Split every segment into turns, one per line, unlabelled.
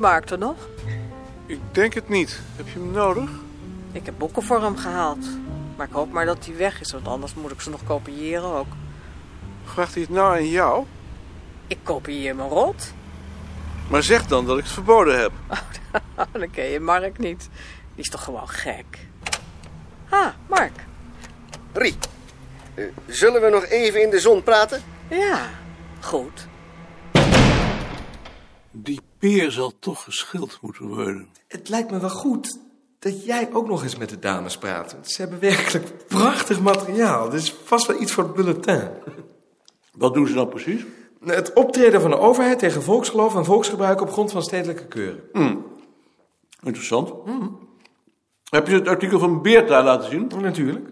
maakte nog?
Ik denk het niet. Heb je hem nodig?
Ik heb boeken voor hem gehaald. Maar ik hoop maar dat hij weg is, want anders moet ik ze nog kopiëren ook.
Vraagt hij het nou aan jou?
Ik kopieer me rot.
Maar zeg dan dat ik het verboden heb.
Dan ken je Mark niet. Die is toch gewoon gek. Ah, Mark.
Rie, eh, zullen we nog even in de zon praten?
Ja, goed.
Die peer zal toch geschild moeten worden.
Het lijkt me wel goed dat jij ook nog eens met de dames praat. Ze hebben werkelijk prachtig materiaal. Dit is vast wel iets voor het bulletin.
Wat doen ze dan precies?
Het optreden van de overheid tegen volksgeloof en volksgebruik op grond van stedelijke keuren.
Interessant. Heb je het artikel van Beerta laten zien?
Natuurlijk.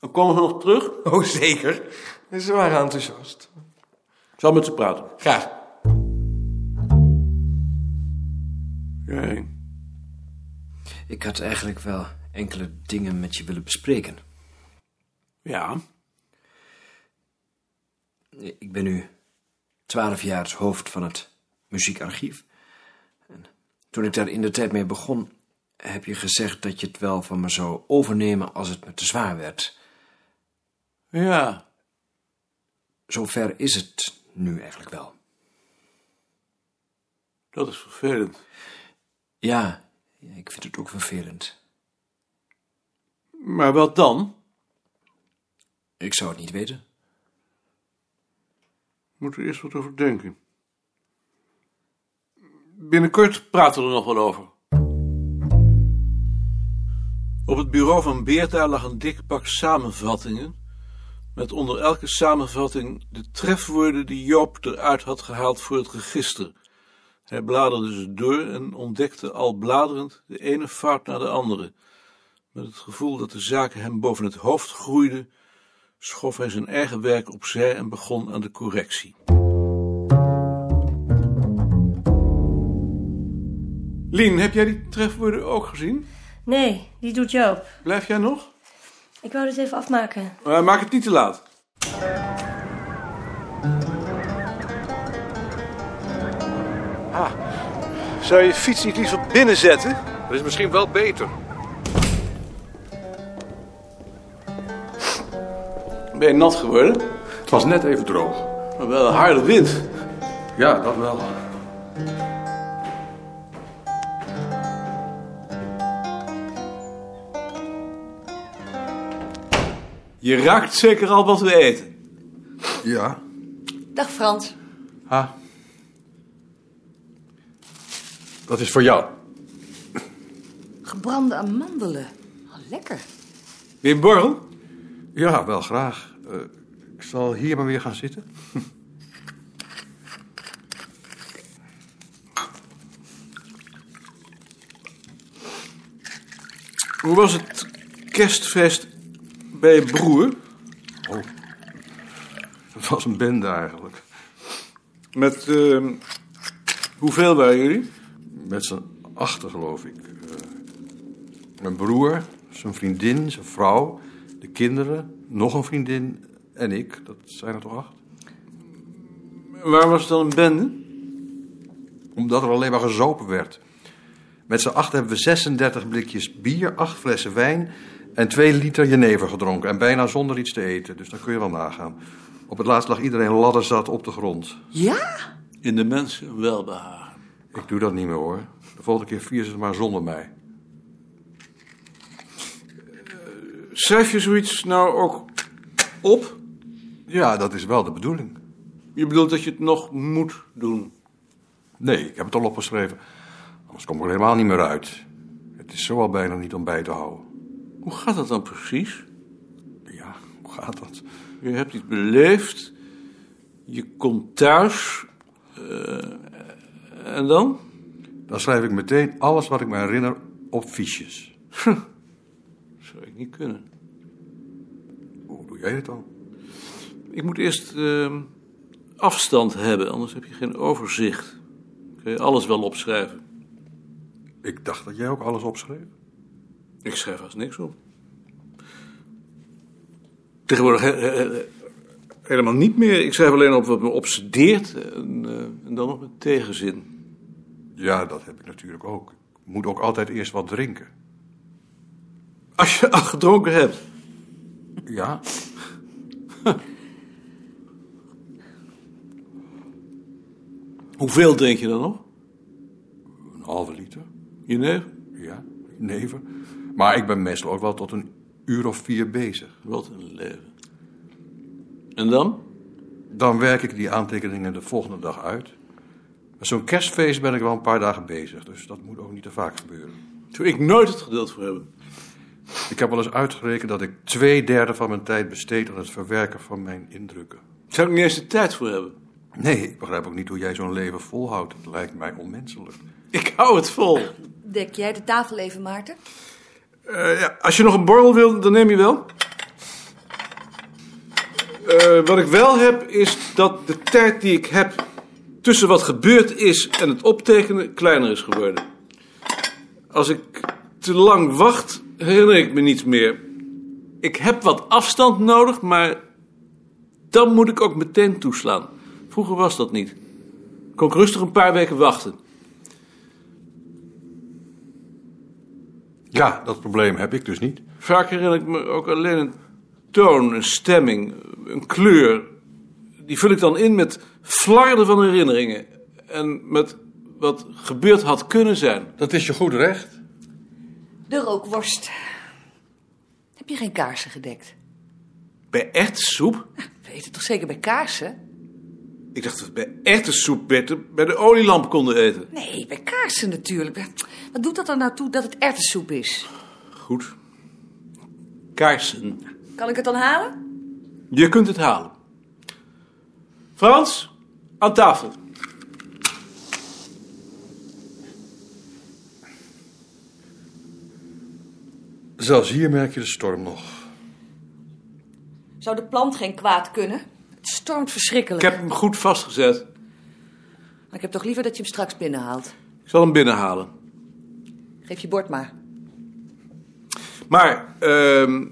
Dan komen ze nog terug.
Oh, zeker. Ze waren enthousiast.
Ik zal met ze praten.
Graag.
Jij.
Ik had eigenlijk wel enkele dingen met je willen bespreken.
Ja.
Ik ben nu twaalf jaar het hoofd van het muziekarchief. En toen ik daar in de tijd mee begon, heb je gezegd dat je het wel van me zou overnemen als het me te zwaar werd.
Ja.
Zover is het nu eigenlijk wel.
Dat is vervelend.
Ja, ik vind het ook vervelend.
Maar wat dan?
Ik zou het niet weten.
Moet er eerst wat over denken. Binnenkort praten we er nog wel over. Op het bureau van Beerta lag een dik pak samenvattingen. Met onder elke samenvatting de trefwoorden die Joop eruit had gehaald voor het register. Hij bladerde ze door en ontdekte al bladerend de ene fout na de andere. Met het gevoel dat de zaken hem boven het hoofd groeiden, schoof hij zijn eigen werk opzij en begon aan de correctie. Lien, heb jij die trefwoorden ook gezien?
Nee, die doet Joop.
Blijf jij nog?
Ik wou dit even afmaken.
Maar maak het niet te laat. Zou je fiets niet liever binnen zetten?
Dat is misschien wel beter.
Ben je nat geworden?
Het was net even droog.
Maar wel een harde wind.
Ja, dat wel.
Je raakt zeker al wat we eten.
Ja.
Dag Frans.
Ah. Dat is voor jou.
Gebrande amandelen. Oh, lekker.
Weer een borrel?
Ja, wel graag. Eh, ik zal hier maar weer gaan zitten.
Hoe was het kerstfeest bij je broer?
Het was een bende eigenlijk.
Met, eh, hoeveel waren jullie?
Met z'n achter, geloof ik. Eh, mijn broer, zijn vriendin, zijn vrouw, de kinderen, nog een vriendin en ik. Dat zijn er toch acht?
Waar was het dan een bende?
Omdat er alleen maar gezopen werd. Met z'n acht hebben we 36 blikjes bier, acht flessen wijn en twee liter jenever gedronken. En bijna zonder iets te eten, dus dan kun je wel nagaan. Op het laatst lag iedereen ladderzat op de grond.
Ja?
In de mensen welbehagen.
Ik doe dat niet meer hoor. De volgende keer vier ze het maar zonder mij.
Schrijf je zoiets nou ook op?
Ja, dat is wel de bedoeling.
Je bedoelt dat je het nog moet doen?
Nee, ik heb het al opgeschreven. Anders kom ik er helemaal niet meer uit. Het is zo al bijna niet om bij te houden.
Hoe gaat dat dan precies?
Ja, hoe gaat dat?
Je hebt iets beleefd. Je komt thuis. eh, en dan?
Dan schrijf ik meteen alles wat ik me herinner op fiches.
Zou ik niet kunnen.
Hoe doe jij het dan?
Ik moet eerst eh, afstand hebben, anders heb je geen overzicht. Kun je alles wel opschrijven.
Ik dacht dat jij ook alles opschreef.
Ik schrijf haast niks op. Tegenwoordig he- he- he- helemaal niet meer. Ik schrijf alleen op wat me obsedeert en, eh, en dan nog met tegenzin.
Ja, dat heb ik natuurlijk ook. Ik moet ook altijd eerst wat drinken.
Als je al gedronken hebt.
Ja?
Hoeveel drink je dan nog?
Een halve liter.
Jenever?
Ja, neven. Maar ik ben meestal ook wel tot een uur of vier bezig.
Wat een leven. En dan?
Dan werk ik die aantekeningen de volgende dag uit. Zo'n kerstfeest ben ik wel een paar dagen bezig, dus dat moet ook niet te vaak gebeuren.
Zou ik nooit het geduld voor hebben.
Ik heb wel eens uitgerekend dat ik twee derde van mijn tijd besteed aan het verwerken van mijn indrukken.
Zou ik niet eens de tijd voor hebben.
Nee, ik begrijp ook niet hoe jij zo'n leven volhoudt. Het lijkt mij onmenselijk.
Ik hou het vol.
Dek jij de tafel even, Maarten?
Eh, ja, als je nog een borrel wil, dan neem je wel. Eh, wat ik wel heb, is dat de tijd die ik heb tussen wat gebeurd is en het optekenen kleiner is geworden. Als ik te lang wacht, herinner ik me niets meer. Ik heb wat afstand nodig, maar dan moet ik ook meteen toeslaan. Vroeger was dat niet. Ik kon rustig een paar weken wachten.
Ja, dat probleem heb ik dus niet.
Vaak herinner ik me ook alleen een toon, een stemming, een kleur. Die vul ik dan in met flarden van herinneringen. En met wat gebeurd had kunnen zijn.
Dat is je goed recht.
De rookworst. Heb je geen kaarsen gedekt?
Bij erwtensoep?
We eten toch zeker bij kaarsen?
Ik dacht dat we bij erwtensoep beter bij de olielamp konden eten.
Nee, bij kaarsen natuurlijk. Wat doet dat er nou toe dat het erwtensoep is?
Goed. Kaarsen.
Kan ik het dan halen?
Je kunt het halen. Frans, aan tafel.
Zelfs hier merk je de storm nog.
Zou de plant geen kwaad kunnen? Het stormt
Ik
verschrikkelijk.
heb hem goed vastgezet.
Maar ik heb toch liever dat je hem straks binnenhaalt.
Ik zal hem binnenhalen.
Geef je bord maar.
Maar, ehm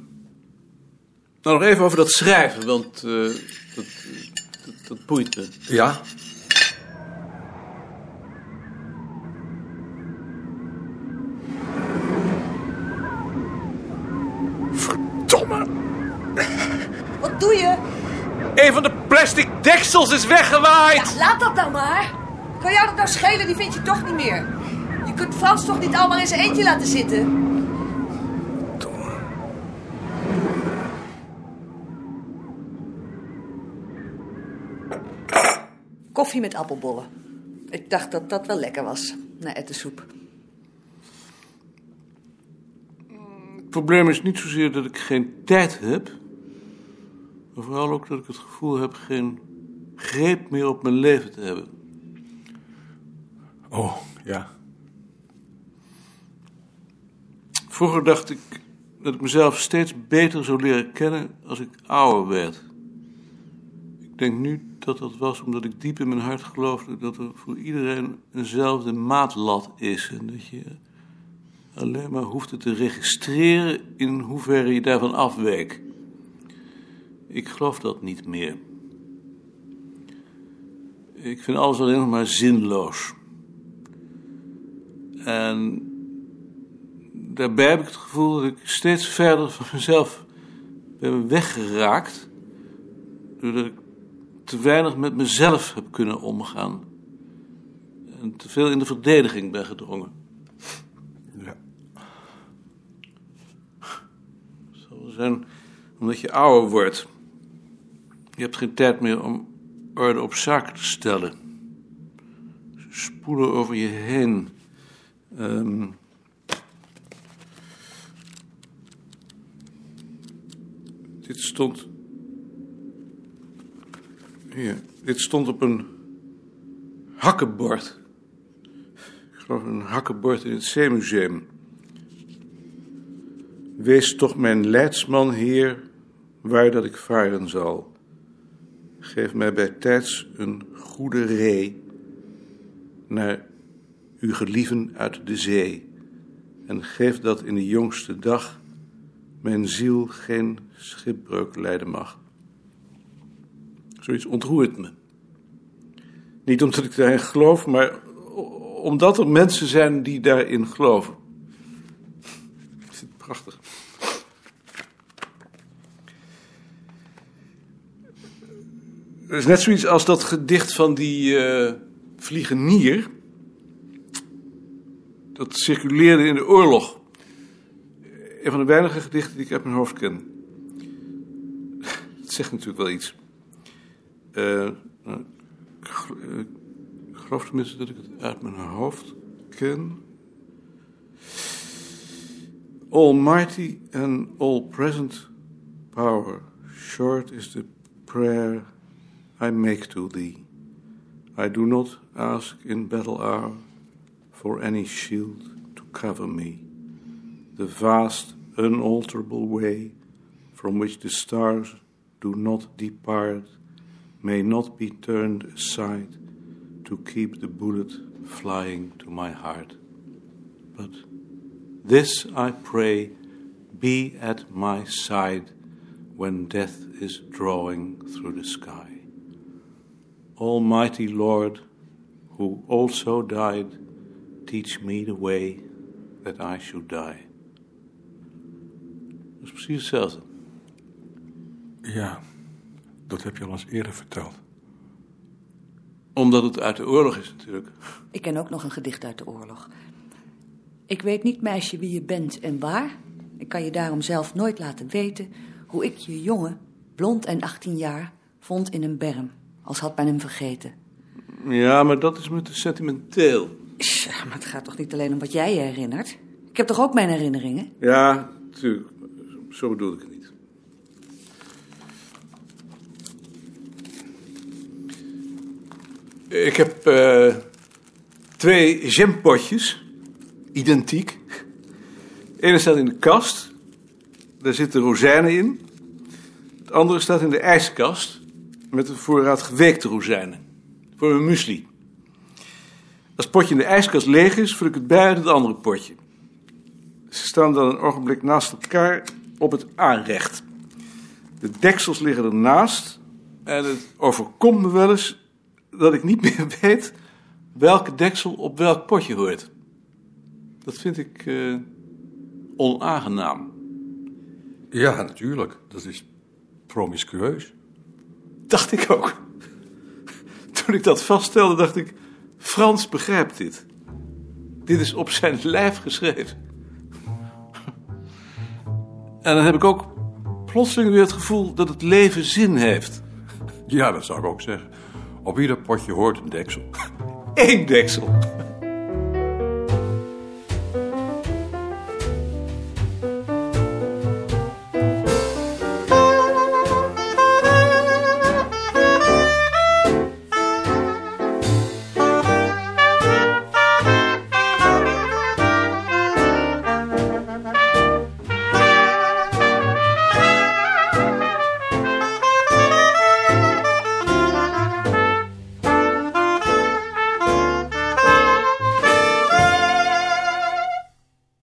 nou nog even over dat schrijven, want eh, dat, dat, boeit me.
Ja?
Verdomme!
Wat doe je?
Een van de plastic deksels is weggewaaid!
Laat dat dan maar. Kan jou dat nou schelen? Die vind je toch niet meer. Je kunt Frans toch niet allemaal in zijn eentje laten zitten? Koffie met appelbollen. Ik dacht dat dat wel lekker was. Na ettensoep.
Het probleem is niet zozeer dat ik geen tijd heb, maar vooral ook dat ik het gevoel heb geen greep meer op mijn leven te hebben.
Oh, ja.
Vroeger dacht ik dat ik mezelf steeds beter zou leren kennen als ik ouder werd. Ik denk nu dat dat was omdat ik diep in mijn hart geloofde dat er voor iedereen eenzelfde maatlat is. En dat je alleen maar hoefde te registreren in hoeverre je daarvan afweek. Ik geloof dat niet meer. Ik vind alles alleen nog maar zinloos. En daarbij heb ik het gevoel dat ik steeds verder van mezelf ben weggeraakt. Doordat ik te weinig met mezelf heb kunnen omgaan. En te veel in de verdediging ben gedrongen.
ja.
Zal wel zijn omdat je ouder wordt. Je hebt geen tijd meer om orde op zaken te stellen. Ze spoelen over je heen. Ehm, dit stond. Hier, dit stond op een hakkenbord. Ik geloof een hakkenbord in het Zeemuseum. Wees toch mijn leidsman, Heer, waar dat ik varen zal. Geef mij bij tijds een goede ree naar uw gelieven uit de zee. En geef dat in de jongste dag mijn ziel geen schipbreuk lijden mag. Zoiets ontroert me. Niet omdat ik daarin geloof, maar omdat er mensen zijn die daarin geloven. Vind het prachtig. Het is net zoiets als dat gedicht van die eh vliegenier. Dat circuleerde in de oorlog. Een van de weinige gedichten die ik uit mijn hoofd ken. Het zegt natuurlijk wel iets. Nou, ik gel- ik geloof tenminste dat ik het uit mijn hoofd ken. Almighty and all-present power, short is the prayer I make to thee. I do not ask in battle hour for any shield to cover me. The vast, unalterable way from which the stars do not depart may not be turned aside to keep the bullet flying to my heart. But this I pray be at my side when death is drawing through the sky. Almighty Lord, who also died, teach me the way that I should die. Dat precies hetzelfde.
Ja, dat heb je al eens eerder verteld.
Omdat het uit de oorlog is natuurlijk.
Ik ken ook nog een gedicht uit de oorlog. Ik weet niet, meisje, wie je bent en waar. Ik kan je daarom zelf nooit laten weten hoe ik je jongen, blond en 18 jaar, vond in een berm. Als had men hem vergeten.
Ja, maar dat is me te sentimenteel.
Tja, maar het gaat toch niet alleen om wat jij je herinnert? Ik heb toch ook mijn herinneringen?
Ja, natuurlijk. Zo bedoel ik het niet. Ik heb eh, twee jampotjes, identiek. Ene staat in de kast, daar zitten rozijnen in. Het andere staat in de ijskast, met een voorraad geweekte rozijnen. Voor mijn muesli. Als het potje in de ijskast leeg is, vul ik het bij uit het andere potje. Ze staan dan een ogenblik naast elkaar op het aanrecht. De deksels liggen ernaast en het overkomt me wel eens dat ik niet meer weet welke deksel op welk potje hoort. Dat vind ik eh, onaangenaam.
Ja, natuurlijk. Dat is promiscueus.
Dacht ik ook. Toen ik dat vaststelde, dacht ik: Frans begrijpt dit. Dit is op zijn lijf geschreven. En dan heb ik ook plotseling weer het gevoel dat het leven zin heeft.
Ja, dat zou ik ook zeggen. Op ieder potje hoort een deksel.
Eén deksel.